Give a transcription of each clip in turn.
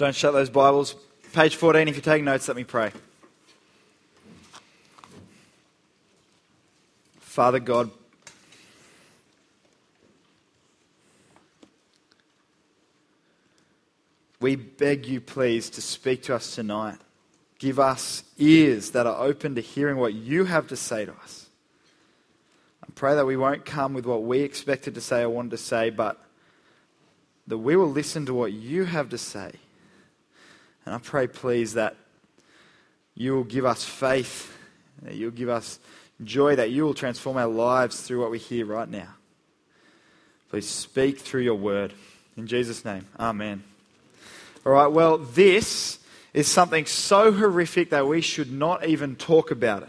Don't shut those Bibles. Page 14, if you're taking notes, let me pray. Father God, we beg you, please, to speak to us tonight. Give us ears that are open to hearing what you have to say to us. I pray that we won't come with what we expected to say or wanted to say, but that we will listen to what you have to say. And I pray, please, that you will give us faith, that you'll give us joy, that you will transform our lives through what we hear right now. Please speak through your word. In Jesus' name, amen. All right, well, this is something so horrific that we should not even talk about it.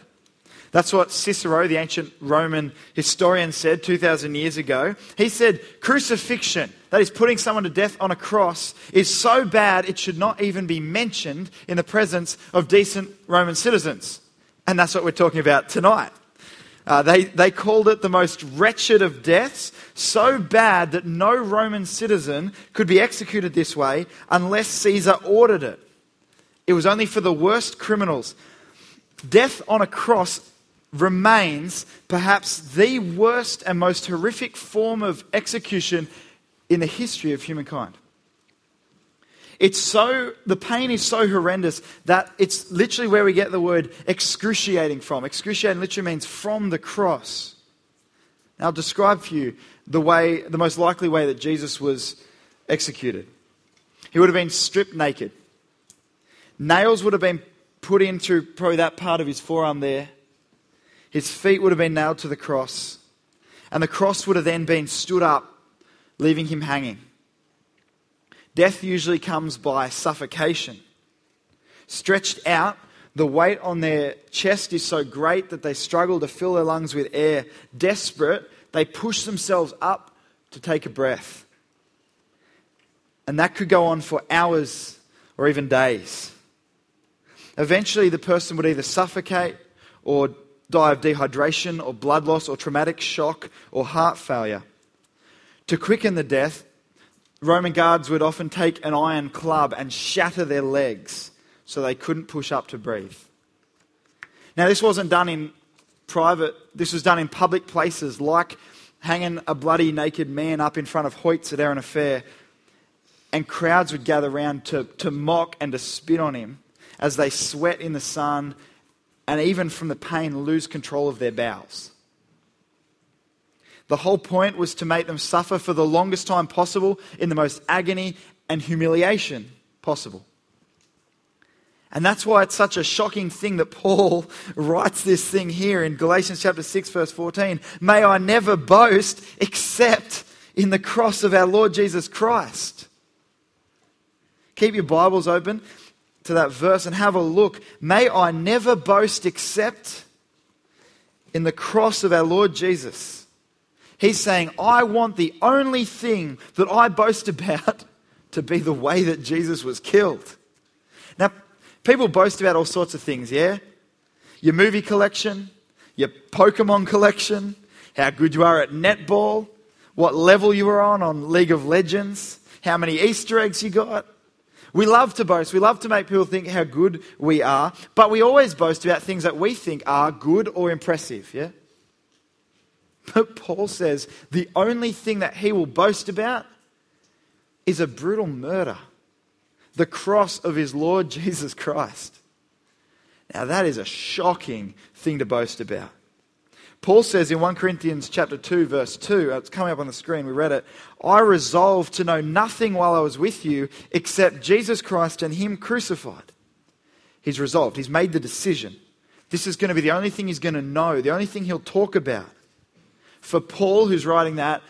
That's what Cicero, the ancient Roman historian, said 2,000 years ago. He said, Crucifixion, that is putting someone to death on a cross, is so bad it should not even be mentioned in the presence of decent Roman citizens. And that's what we're talking about tonight. Uh, they, they called it the most wretched of deaths, so bad that no Roman citizen could be executed this way unless Caesar ordered it. It was only for the worst criminals. Death on a cross remains perhaps the worst and most horrific form of execution in the history of humankind. It's so, the pain is so horrendous that it's literally where we get the word excruciating from. Excruciating literally means from the cross. Now, I'll describe for you the way, the most likely way that Jesus was executed. He would have been stripped naked. Nails would have been put into probably that part of his forearm there. His feet would have been nailed to the cross. And the cross would have then been stood up, leaving him hanging. Death usually comes by suffocation. Stretched out, the weight on their chest is so great that they struggle to fill their lungs with air. Desperate, they push themselves up to take a breath. And that could go on for hours or even days. Eventually, the person would either suffocate or die of dehydration or blood loss or traumatic shock or heart failure. To quicken the death, Roman guards would often take an iron club and shatter their legs so they couldn't push up to breathe. Now, this wasn't done in private, this was done in public places, like hanging a bloody naked man up in front of Hoyts at Erina Fair. And crowds would gather around to, to mock and to spit on him as they sweat in the sun and even from the pain lose control of their bowels. The whole point was to make them suffer for the longest time possible in the most agony and humiliation possible. And that's why it's such a shocking thing that Paul writes this thing here in Galatians chapter 6 verse 14. May I never boast except in the cross of our Lord Jesus Christ. Keep your Bibles open to that verse and have a look. May I never boast except in the cross of our Lord Jesus. He's saying, I want the only thing that I boast about to be the way that Jesus was killed. Now, people boast about all sorts of things, yeah? Your movie collection, your Pokemon collection, how good you are at netball, what level you were on on League of Legends, how many Easter eggs you got. We love to boast. We love to make people think how good we are, but we always boast about things that we think are good or impressive, yeah? But Paul says the only thing that he will boast about is a brutal murder the cross of his Lord Jesus Christ. Now, that is a shocking thing to boast about. Paul says in 1 Corinthians chapter 2 verse 2, uh, it's coming up on the screen, we read it, I resolved to know nothing while I was with you except Jesus Christ and him crucified. He's resolved, he's made the decision. This is going to be the only thing he's going to know, the only thing he'll talk about for Paul, who's writing that,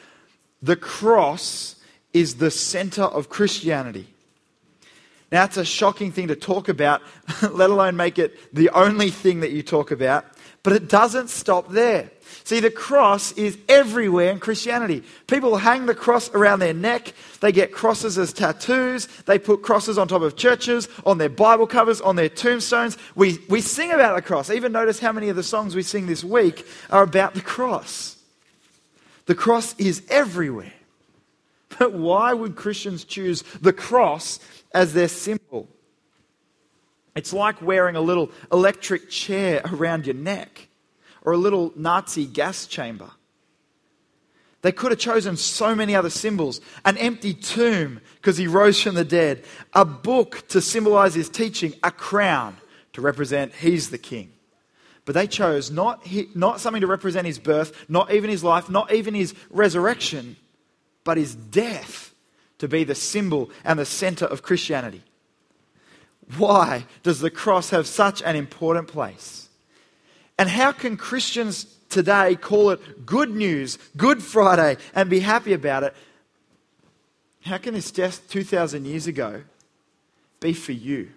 the cross is the center of Christianity. Now, it's a shocking thing to talk about, let alone make it the only thing that you talk about, but it doesn't stop there. See, the cross is everywhere in Christianity. People hang the cross around their neck. They get crosses as tattoos. They put crosses on top of churches, on their Bible covers, on their tombstones. We, we sing about the cross. Even notice how many of the songs we sing this week are about the cross. The cross is everywhere. But why would Christians choose the cross as their symbol. It's like wearing a little electric chair around your neck or a little Nazi gas chamber. They could have chosen so many other symbols an empty tomb because he rose from the dead, a book to symbolize his teaching, a crown to represent he's the king. But they chose not, not something to represent his birth, not even his life, not even his resurrection, but his death to be the symbol and the center of Christianity. Why does the cross have such an important place? And how can Christians today call it good news, Good Friday, and be happy about it? How can this death 2,000 years ago be for you,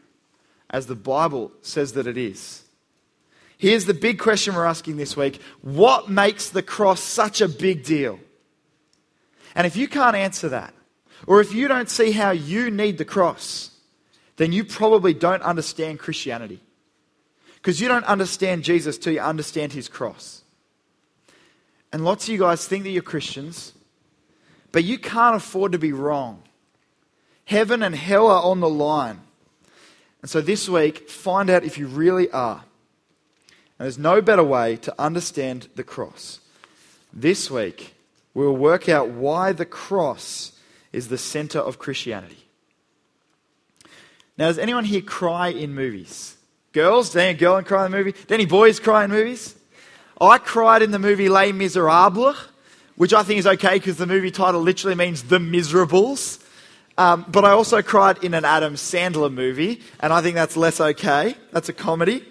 as the Bible says that it is? Here's the big question we're asking this week What makes the cross such a big deal? And if you can't answer that, or if you don't see how you need the cross, then you probably don't understand Christianity. Because you don't understand Jesus till you understand his cross. And lots of you guys think that you're Christians, but you can't afford to be wrong. Heaven and hell are on the line. And so this week, find out if you really are. And there's no better way to understand the cross. This week, we'll work out why the cross is the center of Christianity. Now, does anyone here cry in movies? Girls? Does any girl cry in the movie? Do any boys cry in movies? I cried in the movie Les Miserables, which I think is okay because the movie title literally means The Miserables. Um, but I also cried in an Adam Sandler movie, and I think that's less okay. That's a comedy.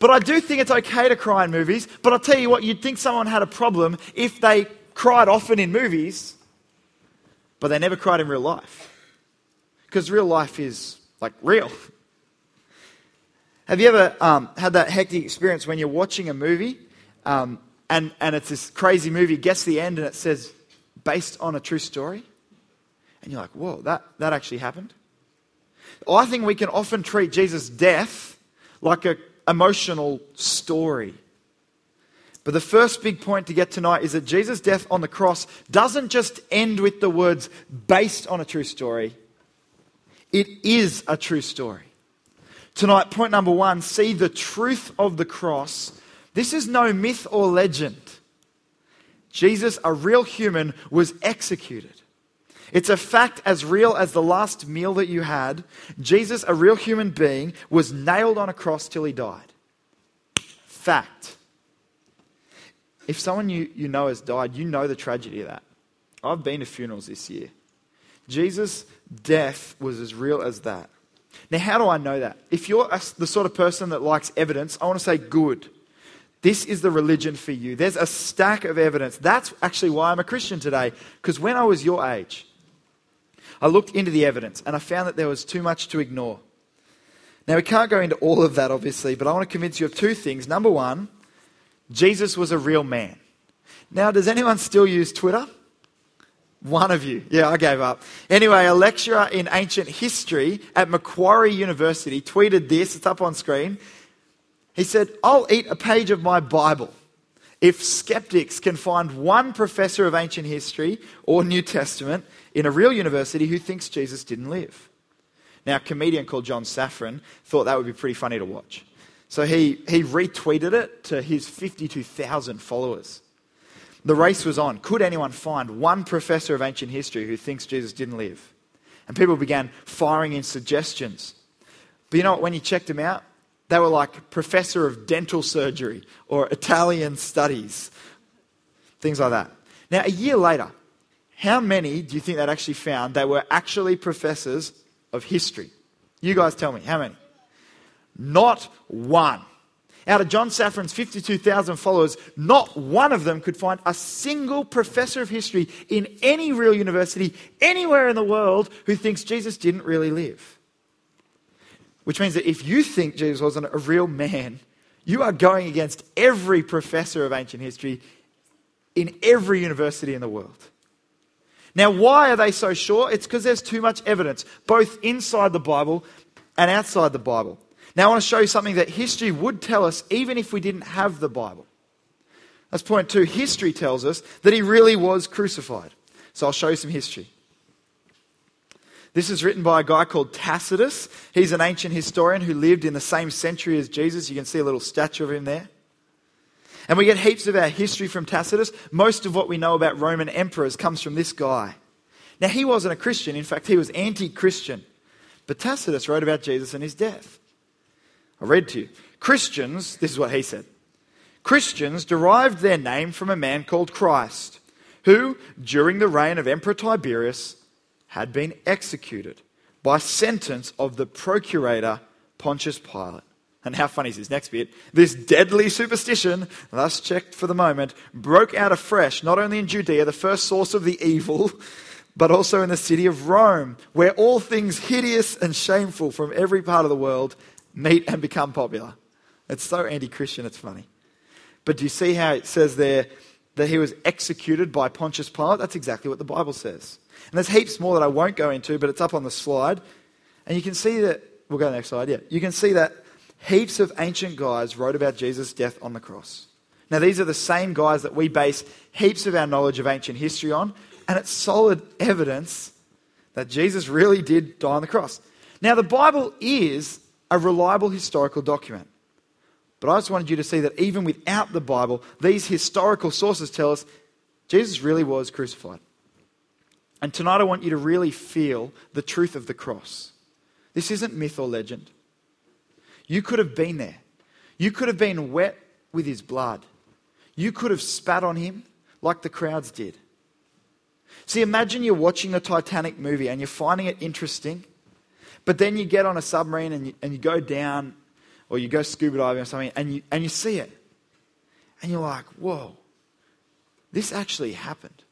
But I do think it's okay to cry in movies. But I'll tell you what, you'd think someone had a problem if they cried often in movies, but they never cried in real life. Because real life is like real. Have you ever um, had that hectic experience when you're watching a movie um, and, and it's this crazy movie, gets the end and it says, based on a true story? And you're like, whoa, that, that actually happened? I think we can often treat Jesus' death like an emotional story. But the first big point to get tonight is that Jesus' death on the cross doesn't just end with the words based on a true story, it is a true story. Tonight, point number one see the truth of the cross. This is no myth or legend. Jesus, a real human, was executed. It's a fact as real as the last meal that you had. Jesus, a real human being, was nailed on a cross till he died. Fact. If someone you, you know has died, you know the tragedy of that. I've been to funerals this year. Jesus' death was as real as that. Now, how do I know that? If you're the sort of person that likes evidence, I want to say good. This is the religion for you. There's a stack of evidence. That's actually why I'm a Christian today. Because when I was your age, I looked into the evidence and I found that there was too much to ignore. Now, we can't go into all of that, obviously, but I want to convince you of two things. Number one, Jesus was a real man. Now, does anyone still use Twitter? One of you. Yeah, I gave up. Anyway, a lecturer in ancient history at Macquarie University tweeted this. It's up on screen. He said, I'll eat a page of my Bible if skeptics can find one professor of ancient history or New Testament in a real university who thinks Jesus didn't live. Now, a comedian called John Safran thought that would be pretty funny to watch. So he, he retweeted it to his 52,000 followers. The race was on. Could anyone find one professor of ancient history who thinks Jesus didn't live? And people began firing in suggestions. But you know what? When you checked them out, they were like professor of dental surgery or Italian studies, things like that. Now, a year later, how many do you think that actually found they were actually professors of history? You guys tell me, how many? Not one. Out of John Safran's 52,000 followers, not one of them could find a single professor of history in any real university anywhere in the world who thinks Jesus didn't really live. Which means that if you think Jesus wasn't a real man, you are going against every professor of ancient history in every university in the world. Now, why are they so sure? It's because there's too much evidence, both inside the Bible and outside the Bible. Now, I want to show you something that history would tell us even if we didn't have the Bible. That's point two. History tells us that he really was crucified. So I'll show you some history. This is written by a guy called Tacitus. He's an ancient historian who lived in the same century as Jesus. You can see a little statue of him there. And we get heaps of our history from Tacitus. Most of what we know about Roman emperors comes from this guy. Now, he wasn't a Christian. In fact, he was anti Christian. But Tacitus wrote about Jesus and his death. I read to you. Christians, this is what he said Christians derived their name from a man called Christ, who, during the reign of Emperor Tiberius, had been executed by sentence of the procurator Pontius Pilate. And how funny is this next bit? This deadly superstition, thus checked for the moment, broke out afresh, not only in Judea, the first source of the evil, but also in the city of Rome, where all things hideous and shameful from every part of the world meet and become popular. It's so anti Christian, it's funny. But do you see how it says there that he was executed by Pontius Pilate? That's exactly what the Bible says. And there's heaps more that I won't go into, but it's up on the slide. And you can see that, we'll go to the next slide, yeah. You can see that heaps of ancient guys wrote about Jesus' death on the cross. Now, these are the same guys that we base heaps of our knowledge of ancient history on, and it's solid evidence that Jesus really did die on the cross. Now, the Bible is a reliable historical document. But I just wanted you to see that even without the Bible, these historical sources tell us Jesus really was crucified. And tonight I want you to really feel the truth of the cross. This isn't myth or legend. You could have been there. You could have been wet with his blood. You could have spat on him like the crowds did. See, imagine you're watching the Titanic movie and you're finding it interesting, but then you get on a submarine and you, and you go down or you go scuba diving or something and you, and you see it. And you're like, whoa, this actually happened.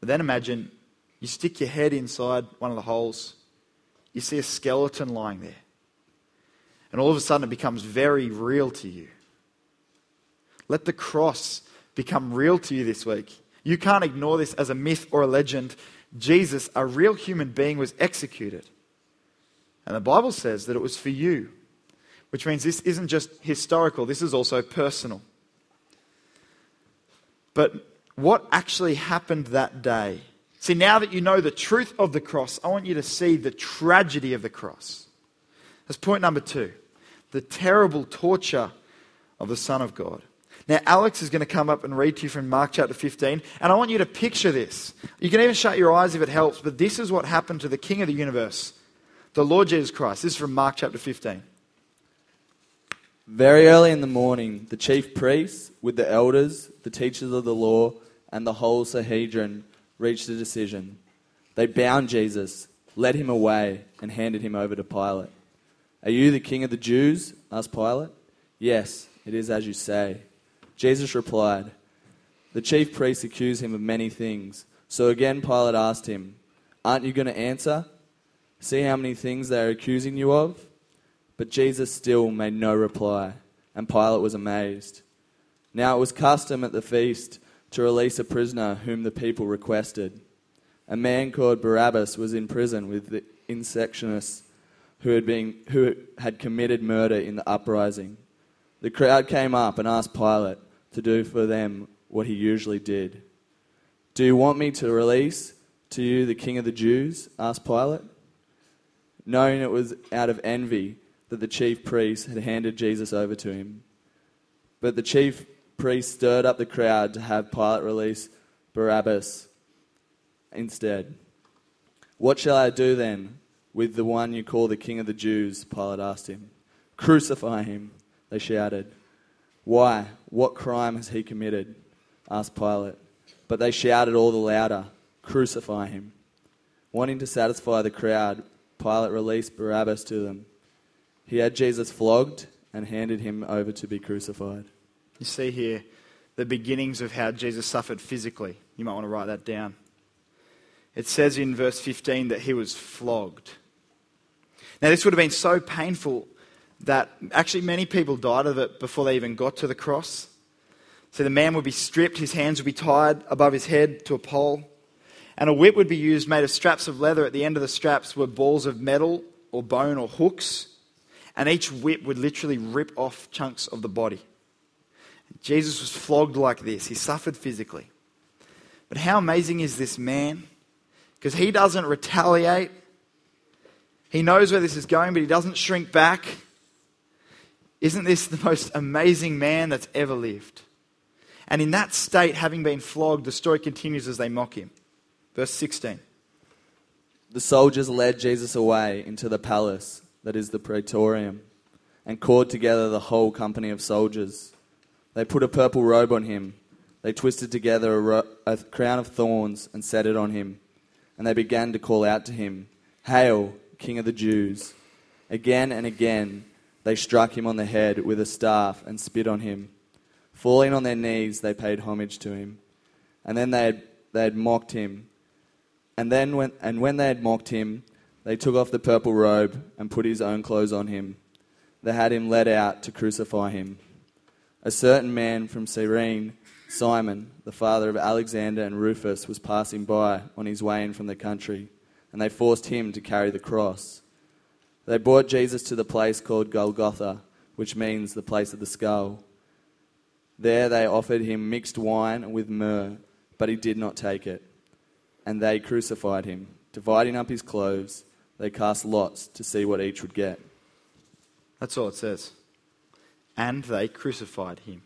But then imagine you stick your head inside one of the holes, you see a skeleton lying there. And all of a sudden it becomes very real to you. Let the cross become real to you this week. You can't ignore this as a myth or a legend. Jesus, a real human being, was executed. And the Bible says that it was for you, which means this isn't just historical, this is also personal. But what actually happened that day? See, now that you know the truth of the cross, I want you to see the tragedy of the cross. That's point number two the terrible torture of the Son of God. Now, Alex is going to come up and read to you from Mark chapter 15, and I want you to picture this. You can even shut your eyes if it helps, but this is what happened to the King of the universe, the Lord Jesus Christ. This is from Mark chapter 15. Very early in the morning, the chief priests, with the elders, the teachers of the law, and the whole Sanhedrin, reached a decision. They bound Jesus, led him away, and handed him over to Pilate. Are you the king of the Jews? asked Pilate. Yes, it is as you say. Jesus replied, The chief priests accuse him of many things. So again, Pilate asked him, Aren't you going to answer? See how many things they are accusing you of? But Jesus still made no reply, and Pilate was amazed. Now it was custom at the feast to release a prisoner whom the people requested. A man called Barabbas was in prison with the insurrectionists who had, been, who had committed murder in the uprising. The crowd came up and asked Pilate to do for them what he usually did. Do you want me to release to you the king of the Jews? asked Pilate. Knowing it was out of envy that the chief priests had handed Jesus over to him. But the chief priests stirred up the crowd to have Pilate release Barabbas instead. What shall I do then? with the one you call the King of the Jews? Pilate asked him. Crucify him, they shouted. Why? What crime has he committed? asked Pilate. But they shouted all the louder, Crucify him. Wanting to satisfy the crowd, Pilate released Barabbas to them. He had Jesus flogged and handed him over to be crucified. You see here the beginnings of how Jesus suffered physically. You might want to write that down. It says in verse 15 that he was flogged. Now, this would have been so painful that actually many people died of it before they even got to the cross. So the man would be stripped, his hands would be tied above his head to a pole, and a whip would be used made of straps of leather. At the end of the straps were balls of metal or bone or hooks, and each whip would literally rip off chunks of the body. Jesus was flogged like this, he suffered physically. But how amazing is this man? because he doesn't retaliate. He knows where this is going, but he doesn't shrink back. Isn't this the most amazing man that's ever lived? And in that state, having been flogged, the story continues as they mock him. Verse 16. The soldiers led Jesus away into the palace, that is the praetorium, and called together the whole company of soldiers. They put a purple robe on him. They twisted together a, ro- a crown of thorns and set it on him. And they began to call out to him, Hail, King of the Jews! Again and again they struck him on the head with a staff and spit on him. Falling on their knees, they paid homage to him. And then they had, they had mocked him. And then when, and when they had mocked him, they took off the purple robe and put his own clothes on him. They had him led out to crucify him. A certain man from Cyrene, Simon, the father of Alexander and Rufus, was passing by on his way in from the country, and they forced him to carry the cross. They brought Jesus to the place called Golgotha, which means the place of the skull. There they offered him mixed wine with myrrh, but he did not take it. And they crucified him. Dividing up his clothes, they cast lots to see what each would get. That's all it says. And they crucified him.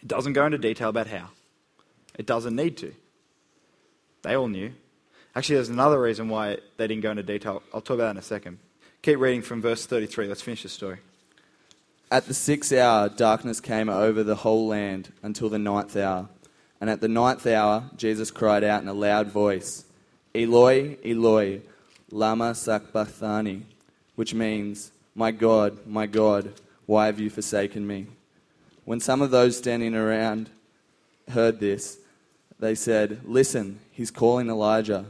It doesn't go into detail about how. It doesn't need to. They all knew. Actually, there's another reason why they didn't go into detail. I'll talk about that in a second. Keep reading from verse 33. Let's finish the story. At the sixth hour, darkness came over the whole land until the ninth hour. And at the ninth hour, Jesus cried out in a loud voice, Eloi, Eloi, lama sabachthani, which means, My God, my God, why have you forsaken me? When some of those standing around heard this, they said, Listen, he's calling Elijah.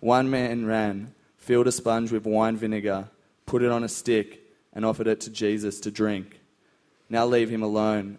One man ran, filled a sponge with wine vinegar, put it on a stick, and offered it to Jesus to drink. Now leave him alone.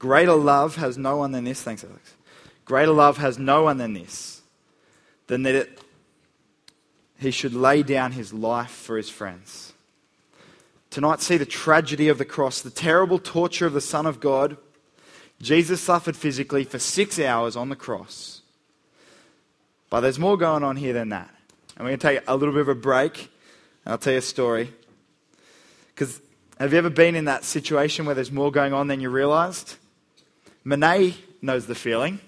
Greater love has no one than this. Thanks, Alex. Greater love has no one than this, than that it, he should lay down his life for his friends. Tonight, see the tragedy of the cross, the terrible torture of the Son of God. Jesus suffered physically for six hours on the cross. But there's more going on here than that. And we're going to take a little bit of a break, and I'll tell you a story. Because have you ever been in that situation where there's more going on than you realized? Monet knows the feeling.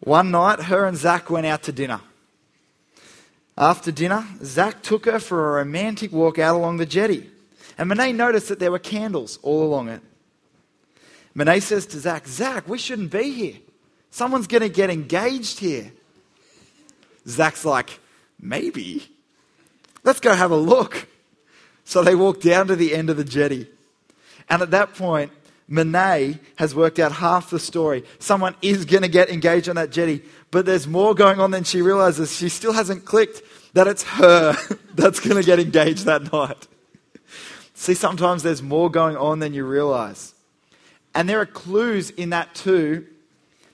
One night, her and Zach went out to dinner. After dinner, Zach took her for a romantic walk out along the jetty. And Monet noticed that there were candles all along it. Monet says to Zach, Zach, we shouldn't be here. Someone's going to get engaged here. Zach's like, maybe. Let's go have a look. So they walk down to the end of the jetty. And at that point, Monet has worked out half the story. Someone is going to get engaged on that jetty, but there's more going on than she realizes. She still hasn't clicked that it's her that's going to get engaged that night. See, sometimes there's more going on than you realize. And there are clues in that too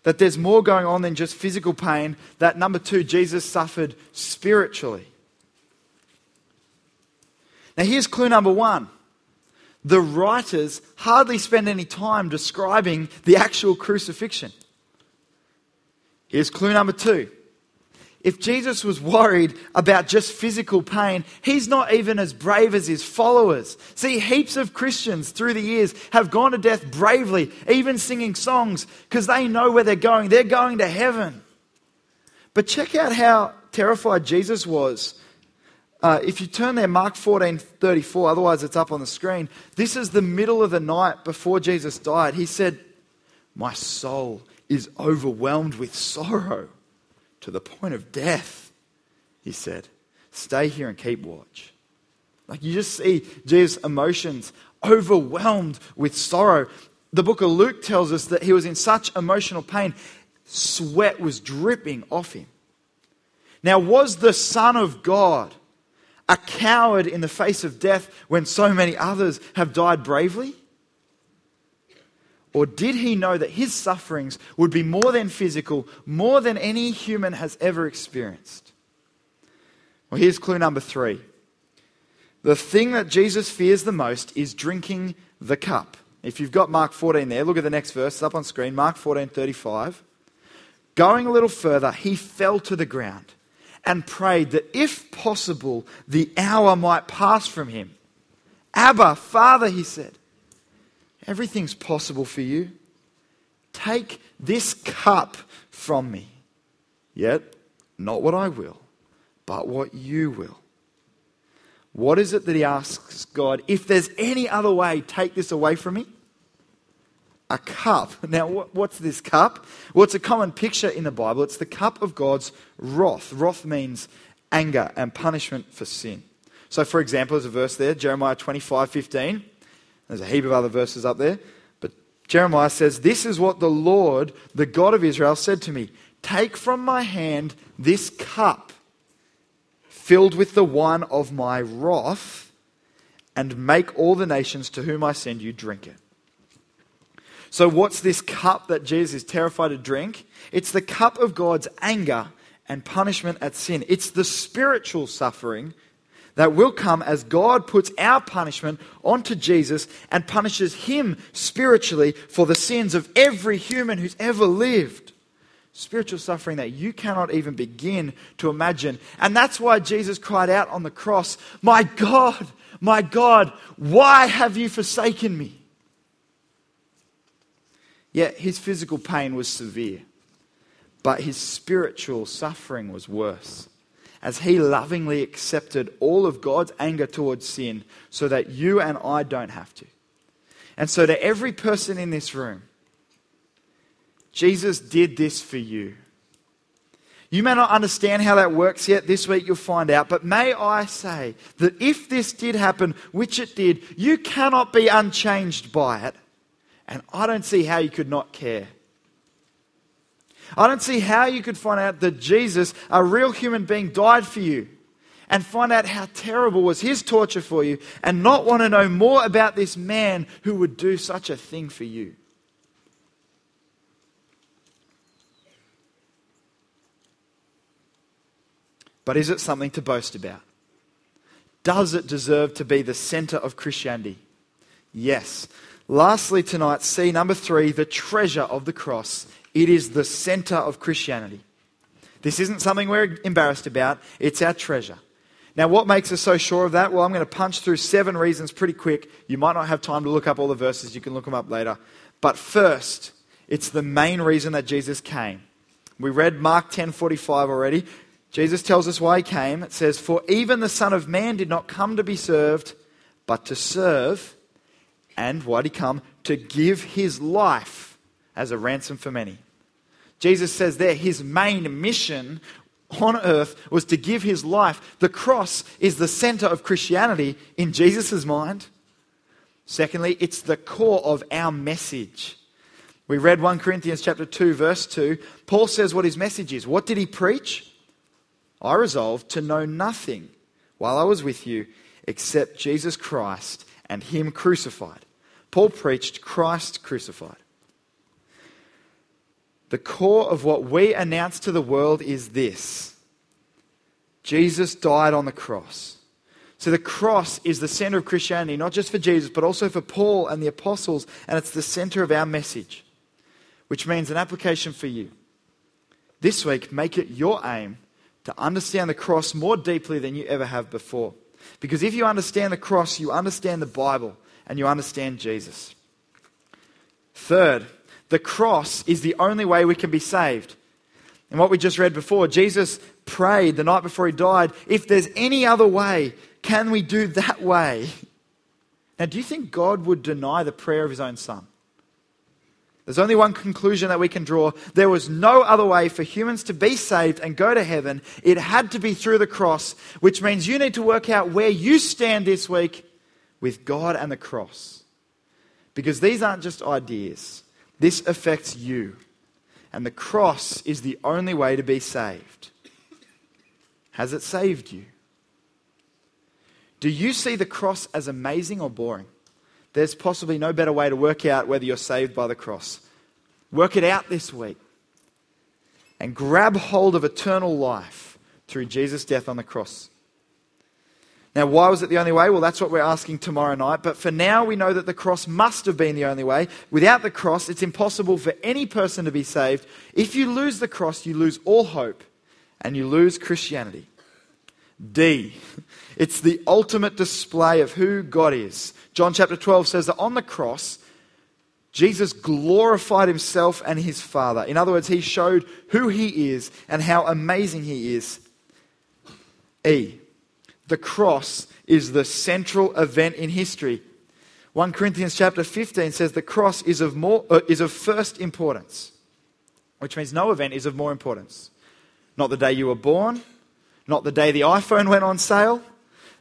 that there's more going on than just physical pain. That number two, Jesus suffered spiritually. Now, here's clue number one the writers hardly spend any time describing the actual crucifixion. Here's clue number two. If Jesus was worried about just physical pain, he's not even as brave as his followers. See, heaps of Christians through the years have gone to death bravely, even singing songs, because they know where they're going. They're going to heaven. But check out how terrified Jesus was uh, if you turn there, Mark 14 34, otherwise it's up on the screen. This is the middle of the night before Jesus died. He said, My soul is overwhelmed with sorrow to the point of death. He said, Stay here and keep watch. Like you just see Jesus' emotions overwhelmed with sorrow. The book of Luke tells us that he was in such emotional pain, sweat was dripping off him. Now, was the Son of God a coward in the face of death when so many others have died bravely? Or did he know that his sufferings would be more than physical, more than any human has ever experienced? Well, here's clue number three. The thing that Jesus fears the most is drinking the cup. If you've got Mark 14 there, look at the next verse, it's up on screen, Mark 14, 35. Going a little further, he fell to the ground and prayed that if possible, the hour might pass from him. Abba, Father, he said, everything's possible for you. Take this cup from me. Yet, not what I will, but what you will. What is it that he asks God? If there's any other way, take this away from me a cup. Now, what's this cup? Well, it's a common picture in the Bible. It's the cup of God's wrath. Wrath means anger and punishment for sin. So, for example, there's a verse there, Jeremiah 25 15. There's a heap of other verses up there. But Jeremiah says, This is what the Lord, the God of Israel, said to me Take from my hand this cup filled with the wine of my wrath, and make all the nations to whom I send you drink it. So, what's this cup that Jesus is terrified to drink? It's the cup of God's anger and punishment at sin. It's the spiritual suffering that will come as God puts our punishment onto Jesus and punishes him spiritually for the sins of every human who's ever lived. Spiritual suffering that you cannot even begin to imagine. And that's why Jesus cried out on the cross, My God, my God, why have you forsaken me? Yet his physical pain was severe, but his spiritual suffering was worse. As he lovingly accepted all of God's anger towards sin so that you and I don't have to. And so, to every person in this room, Jesus did this for you. You may not understand how that works yet. This week you'll find out. But may I say that if this did happen, which it did, you cannot be unchanged by it. And I don't see how you could not care. I don't see how you could find out that Jesus, a real human being, died for you and find out how terrible was his torture for you and not want to know more about this man who would do such a thing for you. But is it something to boast about? Does it deserve to be the center of Christianity? Yes. Lastly, tonight, see number three, the treasure of the cross. It is the center of Christianity. This isn't something we're embarrassed about, it's our treasure. Now, what makes us so sure of that? Well, I'm going to punch through seven reasons pretty quick. You might not have time to look up all the verses, you can look them up later. But first, it's the main reason that Jesus came. We read Mark 10:45 already. Jesus tells us why he came. It says, "For even the Son of Man did not come to be served, but to serve and why did he come? To give his life as a ransom for many. Jesus says there his main mission on earth was to give his life. The cross is the center of Christianity in Jesus' mind. Secondly, it's the core of our message. We read 1 Corinthians chapter 2 verse 2. Paul says what his message is. What did he preach? I resolved to know nothing while I was with you except Jesus Christ and him crucified. Paul preached Christ crucified. The core of what we announce to the world is this Jesus died on the cross. So the cross is the center of Christianity, not just for Jesus, but also for Paul and the apostles, and it's the center of our message, which means an application for you. This week, make it your aim to understand the cross more deeply than you ever have before. Because if you understand the cross, you understand the Bible and you understand Jesus. Third, the cross is the only way we can be saved. And what we just read before, Jesus prayed the night before he died, if there's any other way, can we do that way? Now, do you think God would deny the prayer of his own son? There's only one conclusion that we can draw. There was no other way for humans to be saved and go to heaven. It had to be through the cross, which means you need to work out where you stand this week with God and the cross. Because these aren't just ideas, this affects you. And the cross is the only way to be saved. Has it saved you? Do you see the cross as amazing or boring? There's possibly no better way to work out whether you're saved by the cross. Work it out this week and grab hold of eternal life through Jesus' death on the cross. Now, why was it the only way? Well, that's what we're asking tomorrow night. But for now, we know that the cross must have been the only way. Without the cross, it's impossible for any person to be saved. If you lose the cross, you lose all hope and you lose Christianity. D. It's the ultimate display of who God is. John chapter 12 says that on the cross, Jesus glorified himself and his Father. In other words, he showed who he is and how amazing he is. E. The cross is the central event in history. 1 Corinthians chapter 15 says the cross is of, more, uh, is of first importance, which means no event is of more importance. Not the day you were born, not the day the iPhone went on sale,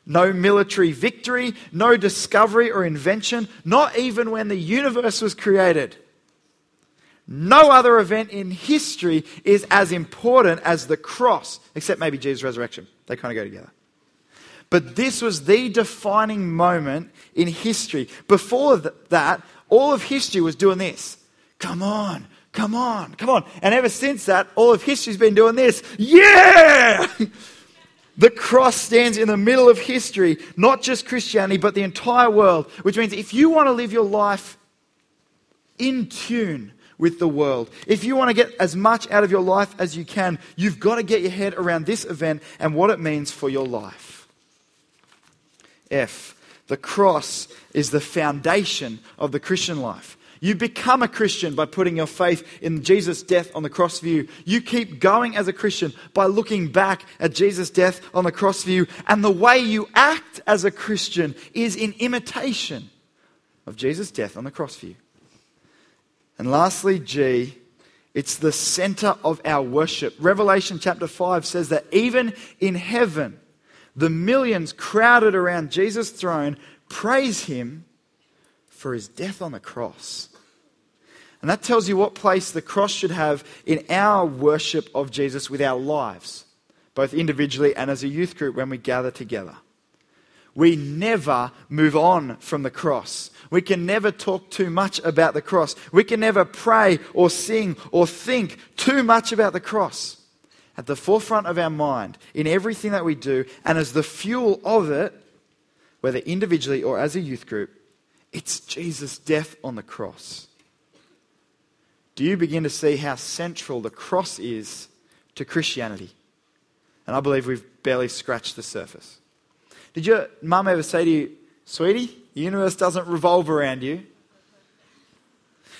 no military victory, no discovery or invention, not even when the universe was created. No other event in history is as important as the cross, except maybe Jesus' resurrection. They kind of go together. But this was the defining moment in history. Before that, all of history was doing this. Come on, come on, come on. And ever since that, all of history's been doing this. Yeah! The cross stands in the middle of history, not just Christianity, but the entire world, which means if you want to live your life in tune with the world, if you want to get as much out of your life as you can, you've got to get your head around this event and what it means for your life. F. The cross is the foundation of the Christian life. You become a Christian by putting your faith in Jesus' death on the cross for you. You keep going as a Christian by looking back at Jesus' death on the cross for you. And the way you act as a Christian is in imitation of Jesus' death on the cross for you. And lastly, G, it's the center of our worship. Revelation chapter 5 says that even in heaven, the millions crowded around Jesus' throne praise him for his death on the cross. And that tells you what place the cross should have in our worship of Jesus with our lives, both individually and as a youth group when we gather together. We never move on from the cross. We can never talk too much about the cross. We can never pray or sing or think too much about the cross. At the forefront of our mind, in everything that we do, and as the fuel of it, whether individually or as a youth group, it's Jesus' death on the cross do you begin to see how central the cross is to Christianity? And I believe we've barely scratched the surface. Did your mum ever say to you, sweetie, the universe doesn't revolve around you?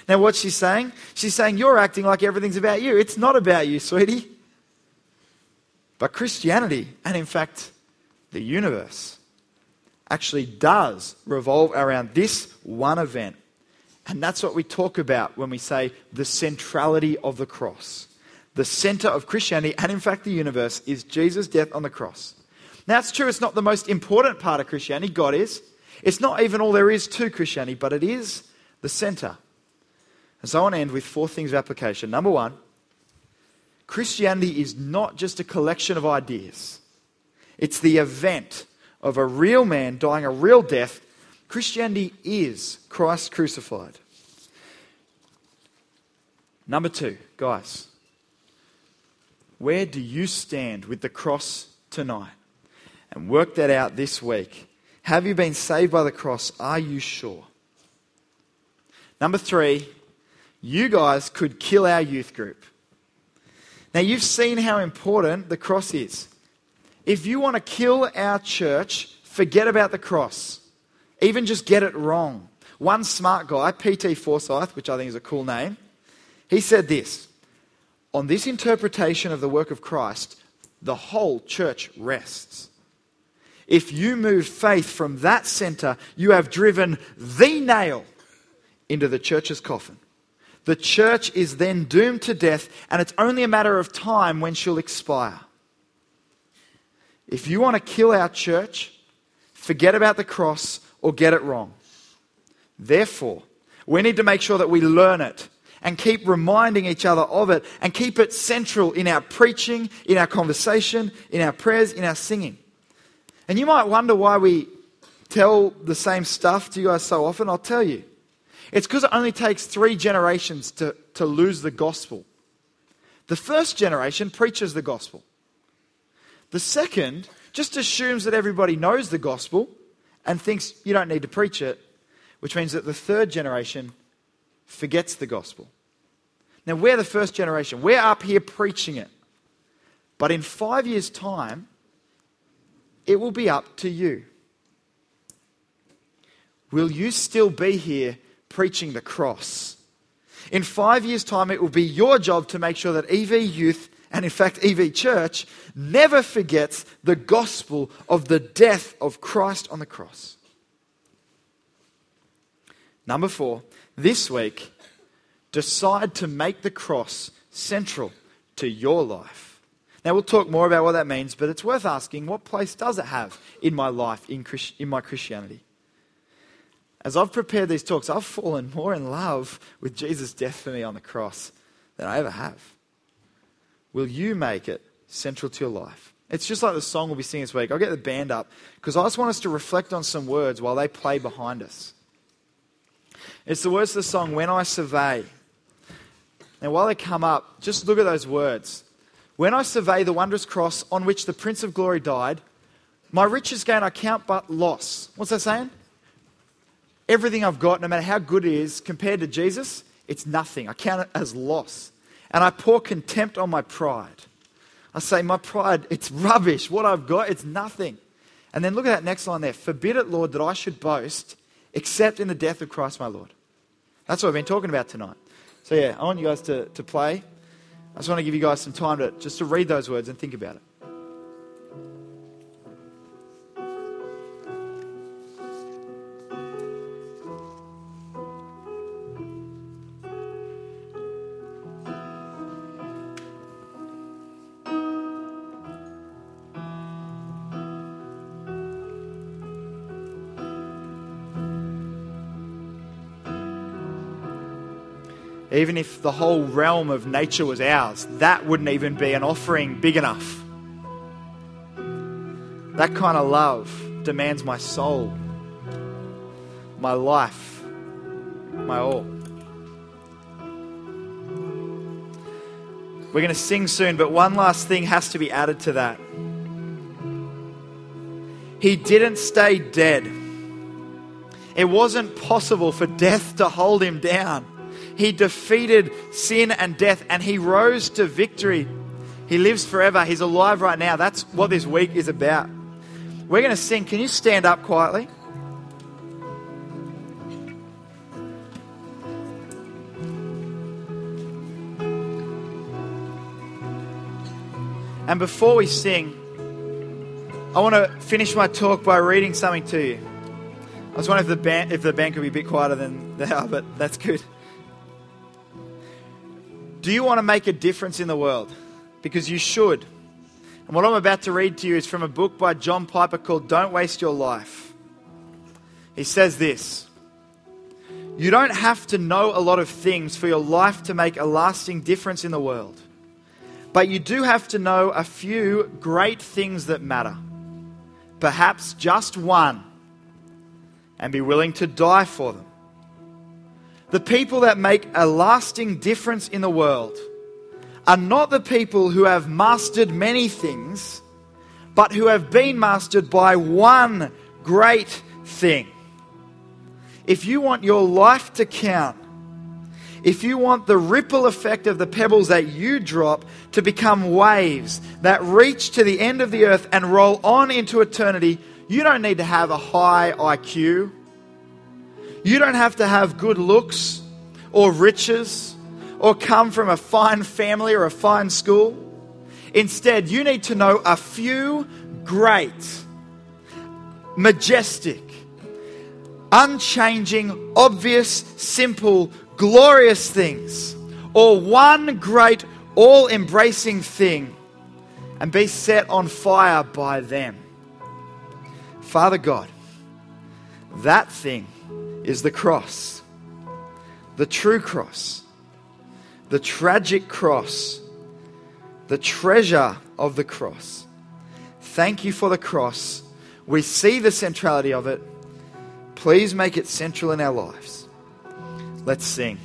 Now, what's she saying? She's saying, You're acting like everything's about you. It's not about you, sweetie. But Christianity, and in fact, the universe, actually does revolve around this one event and that's what we talk about when we say the centrality of the cross. The center of Christianity, and in fact the universe, is Jesus' death on the cross. Now, it's true, it's not the most important part of Christianity, God is. It's not even all there is to Christianity, but it is the center. And so I want to end with four things of application. Number one, Christianity is not just a collection of ideas, it's the event of a real man dying a real death Christianity is Christ crucified. Number two, guys, where do you stand with the cross tonight? And work that out this week. Have you been saved by the cross? Are you sure? Number three, you guys could kill our youth group. Now, you've seen how important the cross is. If you want to kill our church, forget about the cross. Even just get it wrong. One smart guy, P.T. Forsyth, which I think is a cool name, he said this On this interpretation of the work of Christ, the whole church rests. If you move faith from that center, you have driven the nail into the church's coffin. The church is then doomed to death, and it's only a matter of time when she'll expire. If you want to kill our church, forget about the cross or get it wrong. Therefore, we need to make sure that we learn it and keep reminding each other of it and keep it central in our preaching, in our conversation, in our prayers, in our singing. And you might wonder why we tell the same stuff to you guys so often. I'll tell you. It's because it only takes three generations to, to lose the gospel. The first generation preaches the gospel. The second just assumes that everybody knows the gospel and thinks you don't need to preach it, which means that the third generation forgets the gospel. Now, we're the first generation. We're up here preaching it. But in five years' time, it will be up to you. Will you still be here preaching the cross? In five years' time, it will be your job to make sure that EV Youth and in fact, EV Church never forgets the gospel of the death of Christ on the cross. Number four, this week, decide to make the cross central to your life. Now, we'll talk more about what that means, but it's worth asking what place does it have in my life, in, Christ- in my Christianity? As I've prepared these talks, I've fallen more in love with Jesus' death for me on the cross than I ever have. Will you make it central to your life? It's just like the song we'll be singing this week. I'll get the band up because I just want us to reflect on some words while they play behind us. It's the words of the song, When I Survey. Now, while they come up, just look at those words. When I survey the wondrous cross on which the Prince of Glory died, my riches gain I count but loss. What's that saying? Everything I've got, no matter how good it is, compared to Jesus, it's nothing. I count it as loss and I pour contempt on my pride. I say, My pride, it's rubbish. What I've got, it's nothing. And then look at that next line there. Forbid it, Lord, that I should boast except in the death of Christ my Lord. That's what I've been talking about tonight. So, yeah, I want you guys to, to play. I just want to give you guys some time to just to read those words and think about it. Even if the whole realm of nature was ours, that wouldn't even be an offering big enough. That kind of love demands my soul, my life, my all. We're going to sing soon, but one last thing has to be added to that. He didn't stay dead. It wasn't possible for death to hold him down. He defeated sin and death and he rose to victory. He lives forever. He's alive right now. That's what this week is about. We're going to sing. Can you stand up quietly? And before we sing, I want to finish my talk by reading something to you. I was wondering if the band, if the band could be a bit quieter than they are, but that's good. Do you want to make a difference in the world? Because you should. And what I'm about to read to you is from a book by John Piper called Don't Waste Your Life. He says this You don't have to know a lot of things for your life to make a lasting difference in the world. But you do have to know a few great things that matter. Perhaps just one. And be willing to die for them. The people that make a lasting difference in the world are not the people who have mastered many things, but who have been mastered by one great thing. If you want your life to count, if you want the ripple effect of the pebbles that you drop to become waves that reach to the end of the earth and roll on into eternity, you don't need to have a high IQ you don't have to have good looks or riches or come from a fine family or a fine school. Instead, you need to know a few great, majestic, unchanging, obvious, simple, glorious things, or one great, all embracing thing, and be set on fire by them. Father God, that thing is the cross, the true cross. the tragic cross, the treasure of the cross. Thank you for the cross. We see the centrality of it. Please make it central in our lives. Let's sing.